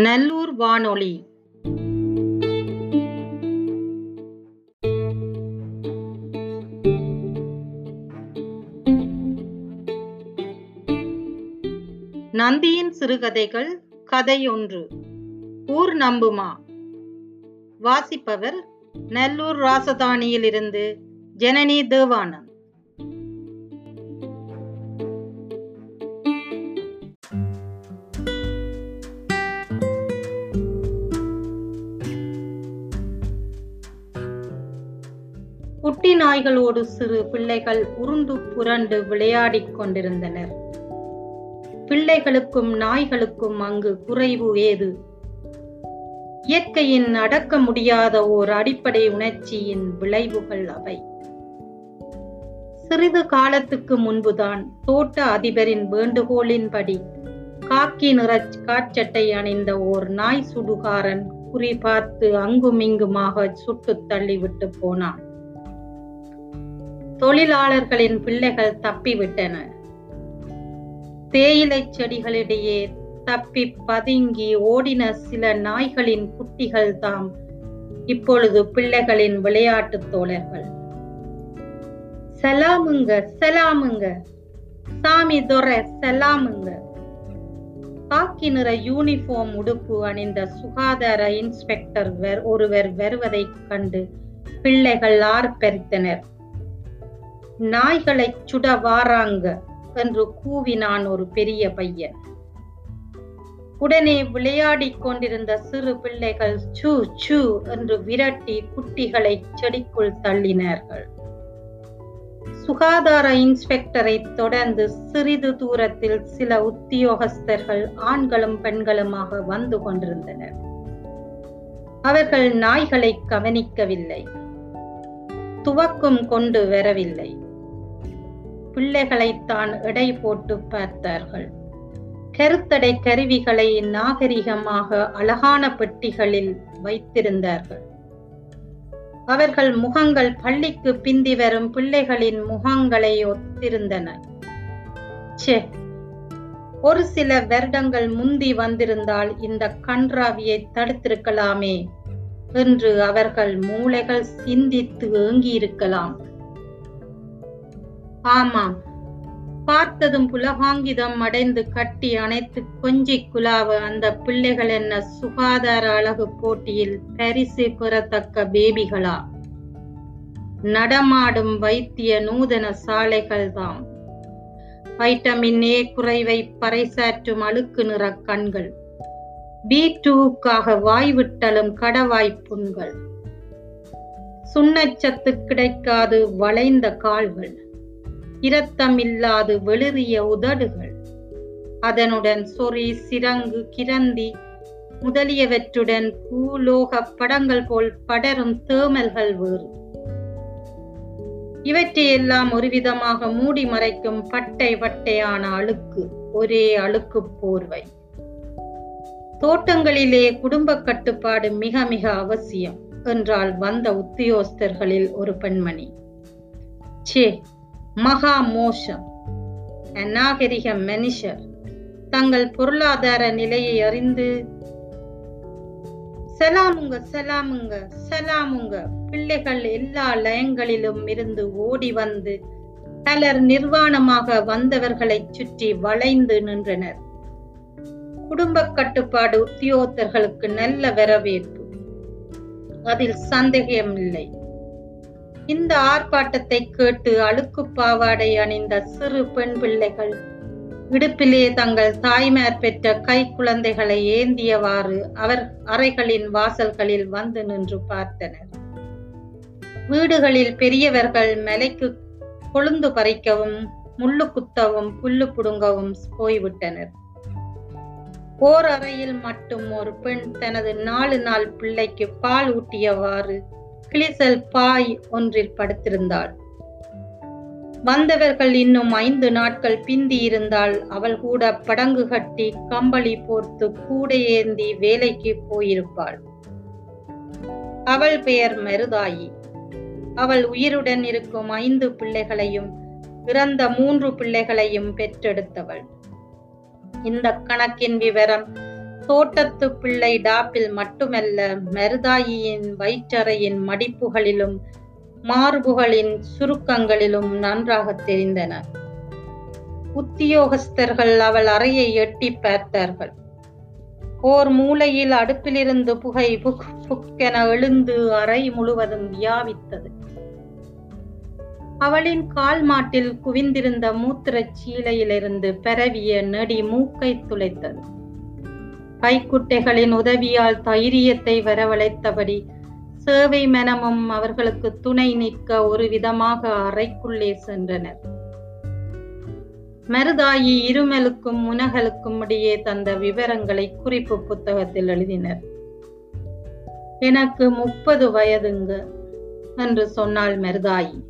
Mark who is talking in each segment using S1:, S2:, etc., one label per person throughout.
S1: நல்லூர் வானொலி. நந்தியின் சிறுகதைகள் கதையொன்று. ஊர் நம்புமா? வாசிப்பவர் நல்லூர் ராசதானியிலிருந்து ஜனனி தேவானந்த். நாய்களோடு சிறு பிள்ளைகள் உருண்டு புரண்டு விளையாடிக் கொண்டிருந்தனர். பிள்ளைகளுக்கும் நாய்களுக்கும் அங்கு குறைவு ஏது? இயற்கையின் அடக்க முடியாத ஓர் அடிப்படை உணர்ச்சியின் விளைவுகள் அவை. சிறிது காலத்துக்கு முன்புதான் தோட்ட அதிபரின் வேண்டுகோளின்படி காக்கி நிற காச்சட்டை அணிந்த ஓர் நாய் சுடுகாரன் குறி பார்த்து அங்குமிங்குமாக சுட்டு தள்ளிவிட்டு போனான். தொழிலாளர்களின் பிள்ளைகள் தப்பிவிட்டன. தேயிலை செடிகளிடையே தப்பி பதுங்கி ஓடின சில நாய்களின் குட்டிகள் தாம் இப்பொழுது பிள்ளைகளின் விளையாட்டு தோழர்கள். செலாமுங்க செலாமுங்க சாமி தொர செலாமுங்க. காக்கி நிற யூனிஃபார்ம் உடுப்பு அணிந்த சுகாதார இன்ஸ்பெக்டர் ஒருவர் வருவதைக் கண்டு பிள்ளைகள் ஆர்ப்பரித்தனர். நாய்களை சுட வாராங்க என்று கூவினான் ஒரு பெரிய பையன். உடனே விளையாடிக் கொண்டிருந்த சிறு பிள்ளைகள் சூ சூ என்று விரட்டி குட்டிகளை செடிக்குள் தள்ளினார்கள். சுகாதார இன்ஸ்பெக்டரை தொடர்ந்து சிறிது தூரத்தில் சில உத்தியோகஸ்தர்கள் ஆண்களும் பெண்களுமாக வந்து கொண்டிருந்தனர். அவர்கள் நாய்களை கவனிக்கவில்லை. துவக்கும் கொண்டு வரவில்லை. பிள்ளைகளைத்தான் எடை போட்டு பார்த்தார்கள். கருத்தடை கருவிகளை நாகரிகமாக அழகான பெட்டிகளில் வைத்திருந்தார்கள். அவர்கள் முகங்கள் பள்ளிக்கு பிந்தி வரும் பிள்ளைகளின் முகங்களை ஒத்திருந்தன. சே ஒரு சில வருடங்கள் முந்தி வந்திருந்தால் இந்த கன்றாவியை தடுத்திருக்கலாமே என்று அவர்கள் மூளைகள் சிந்தித்து ஏங்கியிருக்கலாம். ஆமாம். பார்த்ததும் புலகாங்கிதம் அடைந்து கட்டி அணைத்து கொஞ்சி குலாவ அந்த பிள்ளைகள் என்ன சுகாதார அழகு போட்டியில் பரிசு பெறத்தக்க பேபிகளா? நடமாடும் வைத்திய நூதன சாலைகள் தாம். வைட்டமின் ஏ குறைவை பறைசாற்றும் அழுக்கு நிற கண்கள். பி டூக்காக வாய்விட்டலும் கடவாய் புண்கள். சுண்ணச்சத்து கிடைக்காது வளைந்த கால்கள். இரத்தமில்லாது வெளிறிய உதடுகள். அதனுடன் சொறி சிரங்கு கிரந்தி முதலியவற்றுடன் பூலோக படங்கள் போல் படரும் தேமல்கள் வேறு. இவற்றையெல்லாம் ஒருவிதமாக மூடி மறைக்கும் பட்டை பட்டையான அழுக்கு ஒரே அழுக்கு போர்வை. தோட்டங்களிலே குடும்ப கட்டுப்பாடு மிக மிக அவசியம் என்றால் வந்த உத்தியோஸ்தர்களில் ஒரு பெண்மணி. சே மகா மோசம் அநாகரிக மனுஷர் தங்கள் பொருளாதார நிலையை அறிந்து சலாமுங்க சலாமுங்க சலாமுங்க பிள்ளைகள் எல்லா லயங்களிலும் இருந்து ஓடி வந்து பலர் நிர்வாணமாக வந்தவர்களை சுற்றி வளைந்து நின்றனர். குடும்ப கட்டுப்பாடு உத்தியோகத்தர்களுக்கு நல்ல வரவேற்பு. அதில் சந்தேகமில்லை இந்த ஆர்ப்பாட்டத்தை கேட்டு அழுக்கு பாவாடை அணிந்த சிறு பெண் பிள்ளைகள் இடுப்பிலே தங்கள் தாய்மார் பெற்ற கை குழந்தைகளை ஏந்தியவாறு அவர் அறைகளின் வாசல்களில் வந்து நின்று பார்த்தனர். வீடுகளில் பெரியவர்கள் மலைக்கு கொழுந்து பறிக்கவும் முள்ளு குத்தவும் புல்லு புடுங்கவும் போய்விட்டனர். ஓர் அறையில் மட்டும் ஒரு பெண் தனது நாலு நாள் பிள்ளைக்கு பால் ஊட்டியவாறு கிளிசல் பாய் ஒன்றில் படுத்திருந்தாள். வந்தவர்கள் இன்னும் ஐந்து நாட்கள் பிந்தி இருந்தால் அவள் கூட படங்கு கட்டி கம்பளி போர்த்து கூட ஏந்தி வேலைக்கு போயிருப்பாள். அவள் பெயர் மருதாயி. அவள் உயிருடன் இருக்கும் ஐந்து பிள்ளைகளையும் இறந்த மூன்று பிள்ளைகளையும் பெற்றெடுத்தவள். இந்த கணக்கின் விவரம் தோட்டத்து பிள்ளை டாப்பில் மட்டுமல்ல மெருதாயியின் வயிற்றறையின் மடிப்புகளிலும் மார்புகளின் சுருக்கங்களிலும் நன்றாக தெரிந்தன. உத்தியோகஸ்தர்கள் அவள் அறையை எட்டி பார்த்தார்கள். ஓர் மூலையில் அடுப்பிலிருந்து புகை புக் புக்கென எழுந்து அறை முழுவதும் வியாபித்தது. அவளின் கால் மாட்டில் குவிந்திருந்த மூத்திரச் சீலையிலிருந்து பரவிய நெடி மூக்கை துளைத்தது. கைக்குட்டைகளின் உதவியால் தைரியத்தை வரவழைத்தபடி சேவை மனமும் அவர்களுக்கு துணை நிற்க ஒரு விதமாக அறைக்குள்ளே சென்றனர். மருதாயி இருமலுக்கும் முனகலுக்கும் இடையே தந்த விவரங்களை குறிப்பு புத்தகத்தில் எழுதினர். எனக்கு முப்பது வயதுங்க என்று சொன்னாள் மருதாயி.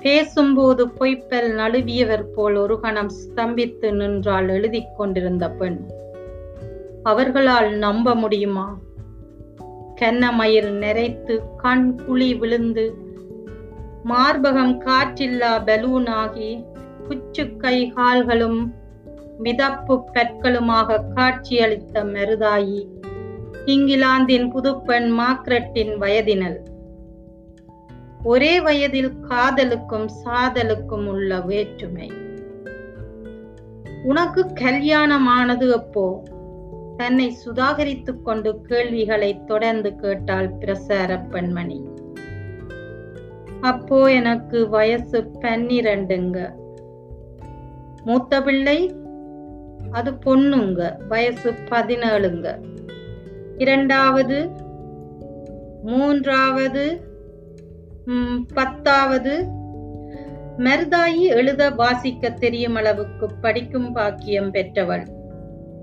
S1: பேசும்போது பொய்ப்பல் நழுவியவர் போல் ஒரு கணம் ஸ்தம்பித்து நின்றால் எழுதி கொண்டிருந்த பெண். அவர்களால் நம்ப முடியுமா? கன்னமயில் நிறைத்து கண் குழி விழுந்து மார்பகம் காற்றில்லா பலூனாகி குச்சு கை கால்களும் மிதப்பு கற்களுமாக காட்சியளித்த மருதாயி இங்கிலாந்தின் புதுப்பெண் மாக்ரெட்டின் வயதினல் ஒரே வயதில் காதலுக்கும் சாதலுக்கும் உள்ள வேற்றுமை. உனக்கு கல்யாணமானது அப்போ? தன்னை சுதாகரித்துக் கொண்டு கேள்விகளை தொடர்ந்து கேட்டாள் பிரசார பெண்மணி. அப்போ எனக்கு வயசு பன்னிரண்டுங்க. மூத்த பிள்ளை அது பொண்ணுங்க. வயசு பதினேழுங்க. இரண்டாவது மூன்றாவது பத்தாவது. மருதாயி எழுத வாசிக்க தெரியும் அளவுக்கு படிக்கும் பாக்கியம் பெற்றவள்.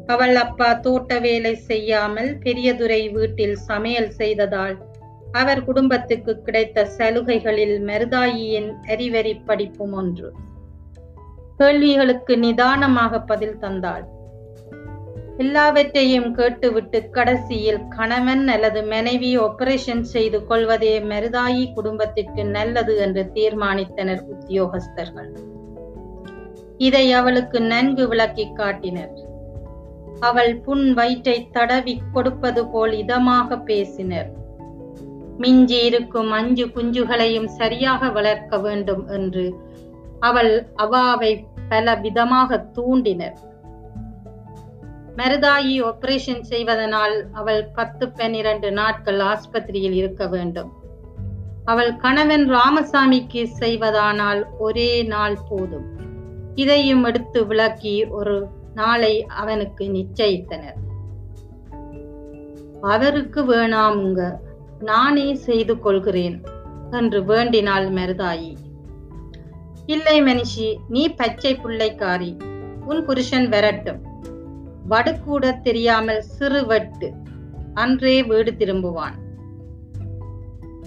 S1: அவள் அப்பா தோட்ட வேலை செய்யாமல் பெரியதுரை வீட்டில் சமையல் செய்ததால் அவர் குடும்பத்துக்கு கிடைத்த சலுகைகளில் மருதாயியின் அறிவரி படிப்பும் ஒன்று. கேள்விகளுக்கு நிதானமாக பதில் தந்தாள். எல்லாவற்றையும் கேட்டுவிட்டு கடைசியில் கணவன் அல்லது மனைவி ஆபரேஷன் செய்து கொள்வதே மருதாயி குடும்பத்திற்கு நல்லது என்று தீர்மானித்தனர் உத்தியோகஸ்தர்கள். இதை அவளுக்கு நன்கு விளக்கி காட்டினர். அவள் புண் வயிற்றை தடவி கொடுப்பது போல் இதமாக பேசினர். மிஞ்சி இருக்கும் அஞ்சு குஞ்சுகளையும் சரியாக வளர்க்க வேண்டும் என்று அவள் அவாவை பல விதமாக தூண்டினர். மருதாயி ஆபரேஷன் செய்வதனால் அவள் பத்து பன்னிரண்டு நாட்கள் ஆஸ்பத்திரியில் இருக்க வேண்டும். அவள் கணவன் ராமசாமிக்கு செய்வதானால் ஒரே நாள் போதும். இதையும் எடுத்து விளக்கி ஒரு நாளை அவனுக்கு நிச்சயித்தனர். அவருக்கு வேணாமுங்க நானே செய்து கொள்கிறேன் என்று வேண்டினாள் மருதாயி. இல்லை மனுஷி நீ பச்சை பிள்ளைக்காரி உன் புருஷன் வரட்டும். வடுக்கூட தெரியாமல் சிறு வெட்டு அன்றே வீடு திரும்புவான்.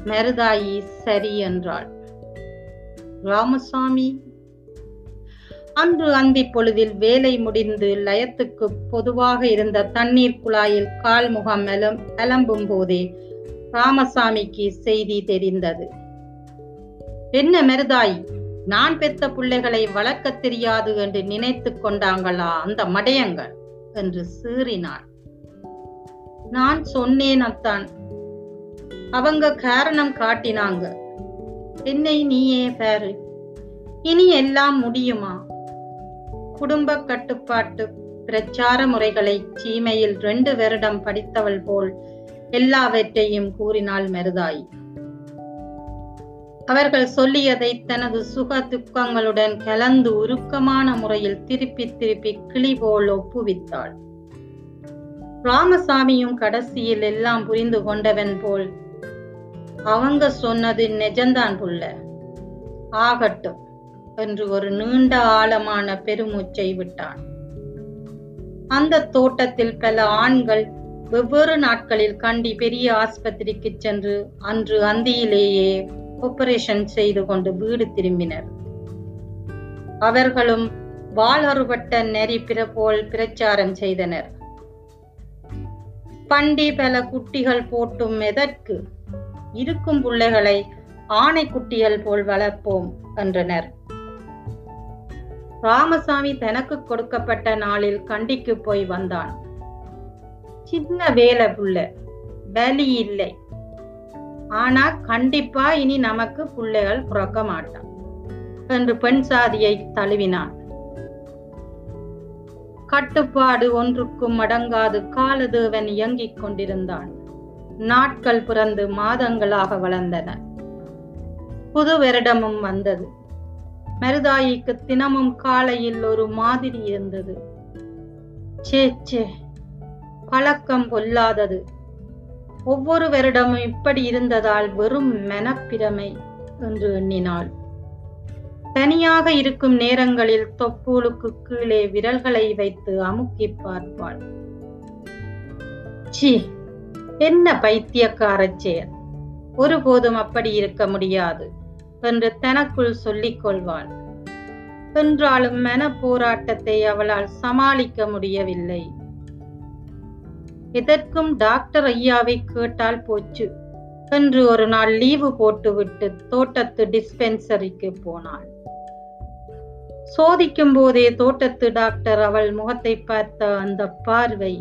S1: மருதாயி சரி என்றாள். ராமசாமி அன்று அந்தி பொழுதில் வேலை முடிந்து லயத்துக்கு பொதுவாக இருந்த தண்ணீர் குழாயில் கால் முகம் எலம் எலம்பும் போதே ராமசாமிக்கு செய்தி தெரிந்தது. என்ன மருதாய் நான் பெத்த பிள்ளைகளை வளர்க்க தெரியாது என்று நினைத்து கொண்டாங்களா அந்த மடையங்கள்? என்று சீறினான் நான் சொன்னேன் அத்தான். அவங்க காரணம் காட்டினாங்க. என்னை நீயே பாரு. இனி எல்லாம் முடியுமா? குடும்ப கட்டுப்பாட்டு பிரச்சார முறைகளை சீமையில் ரெண்டு வருடம் படித்தவள் போல் எல்லாவற்றையும் கூறினாள் மருதாய். அவர்கள் சொல்லியதை தனது சுக துக்கங்களுடன் கலந்து உருக்கமான முறையில் திருப்பி திருப்பி கிளி போல் ஒப்புவித்தாள். ராமசாமியும் கடைசியில் எல்லாம் புரிந்து கொண்டவன் போல் அவங்க சொன்னது நெஜந்தான் புள்ள. ஆகட்டும். என்று ஒரு நீண்ட ஆழமான பெருமூச்சை விட்டான். அந்த தோட்டத்தில் பல ஆண்கள் வெவ்வேறு நாட்களில் கண்டி பெரிய ஆஸ்பத்திரிக்கு சென்று அன்று அந்தியிலேயே ஆபரேஷன் செய்து கொண்டு வீடு திரும்பினர். அவர்களும் வாள் நெறி பிற போல் பிரச்சாரம் செய்தனர். பண்டி பல குட்டிகள் போட்டும் எதற்கு? இருக்கும் பிள்ளைகளை ஆணைக்குட்டிகள் போல் வளர்ப்போம் என்றனர். ராமசாமி தனக்கு கொடுக்கப்பட்ட நாளில் கண்டிக்கு போய் வந்தான். சின்ன வேலை புள்ள வலி இல்லை. ஆனா கண்டிப்பா இனி நமக்கு பிள்ளைகள் பிறக்க மாட்டான் என்று பெண் சாதியை தழுவினான். கட்டுப்பாடு ஒன்றுக்கும் அடங்காது காலதேவன் இயங்கிக் கொண்டிருந்தான். நாட்கள் பிறந்து மாதங்களாக வளர்ந்தன. புது வருடமும் வந்தது. மருதாயிக்கு தினமும் காலையில் ஒரு மாதிரி இருந்தது. சே சே பழக்கம் பொல்லாதது. ஒவ்வொரு வருடமும் இப்படி இருந்ததால் வெறும் மெனப்பிரமை என்று எண்ணினாள். தனியாக இருக்கும் நேரங்களில் தொப்பூலுக்கு கீழே விரல்களை வைத்து அமுக்கி பார்ப்பாள். சி என்ன பைத்தியக்காரச்சே செயல் ஒருபோதும் அப்படி இருக்க முடியாது. என்று தனக்குள் சொல்லிக் கொள்வாள். என்றாலும் மன போராட்டத்தை அவளால் சமாளிக்க முடியவில்லை. எதற்கும் டாக்டர் ஐயாவை கேட்டால் போச்சு என்று ஒரு நாள் லீவு போட்டுவிட்டு தோட்டத்து டிஸ்பென்சரிக்கு போனாள். சோதிக்கும் போதே தோட்டத்து டாக்டர் அவள் முகத்தை பார்த்த அந்த பார்வை.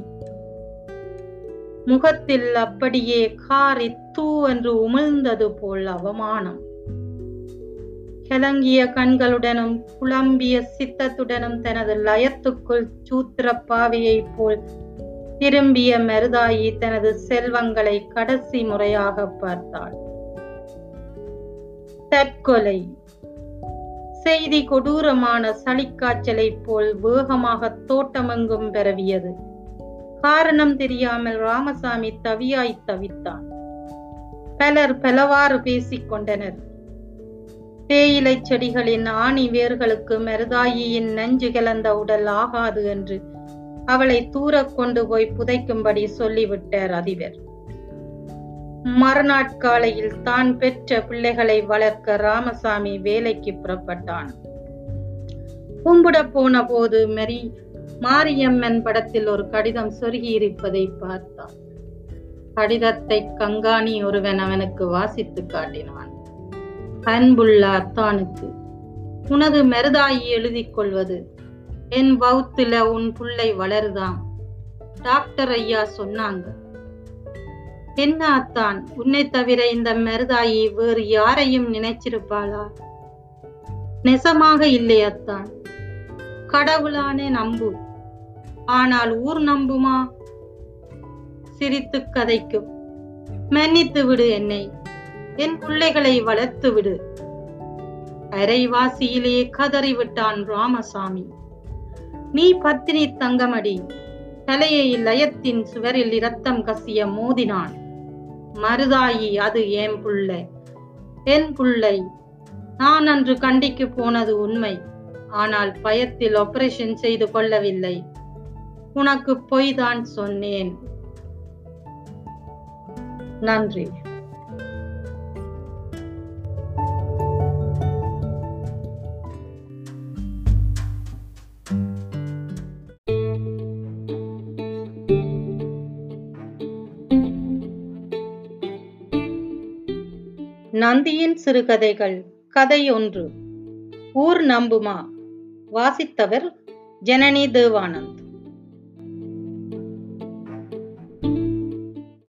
S1: முகத்தில் அப்படியே காரி தூ என்று உமிழ்ந்தது போல் அவமானம். கலங்கிய கண்களுடனும் குழம்பிய சித்தத்துடனும் தனது லயத்துக்குள் சூத்திர பாவையைப் போல் திரும்பிய மருதாயி தனது செல்வங்களை கடைசி முறையாக பார்த்தாள். தற்கொலை. செய்தி கொடூரமான சளிக்காய்ச்சலைப் போல் வேகமாக தோட்டமெங்கும் பரவியது. காரணம் தெரியாமல் ராமசாமி தவியாய் தவித்தான். பலர் பலவாறு பேசிக் கொண்டனர். தேயிலை செடிகளின் ஆணி வேர்களுக்கு மெருதாயியின் நஞ்சு கலந்த உடல் ஆகாது என்று அவளை தூர கொண்டு போய் புதைக்கும்படி சொல்லிவிட்டார் அதிபர். மறுநாட்காலையில் தான் பெற்ற பிள்ளைகளை வளர்க்க ராமசாமி வேலைக்கு புறப்பட்டான். கும்பிட போன போது மெரி மாரியம்மன் படத்தில் ஒரு கடிதம் சொருகி இருப்பதை பார்த்தான். கடிதத்தை கங்காணி ஒருவன் அவனுக்கு வாசித்து காட்டினான். அன்புள்ள அத்தானுக்கு உனது மருதாயி எழுதி கொள்வது என் வவுத்துல உன் புள்ளை வளருதாம் டாக்டர் ஐயா சொன்னாங்க. என்ன அத்தான் உன்னை தவிர இந்த மருதாயி வேறு யாரையும் நினைச்சிருப்பாளா? நெசமாக இல்லை அத்தான். கடவுளானே நம்பு. ஆனால் ஊர் நம்புமா? சிரித்து கதைக்கும். மன்னித்து விடு என்னை. என் பிள்ளைகளை வளர்த்துவிடு அரைவாசியிலே கதறிவிட்டான் ராமசாமி. நீ பத்தினி தங்கமடி. தலையை லயத்தின் சுவரில் இரத்தம் கசிய மோதினான். மருதாயி அது ஏன் புள்ளை. என் புள்ளை. நான் அன்று கண்டிக்கு போனது உண்மை. ஆனால் பயத்தில் ஆபரேஷன் செய்து கொள்ளவில்லை. உனக்கு பொய் தான் சொன்னேன். நன்றி. நந்தியின் சிறுகதைகள். கதை ஒன்று. ஊர் நம்புமா? வாசித்தவர் ஜனனி தேவானந்த்.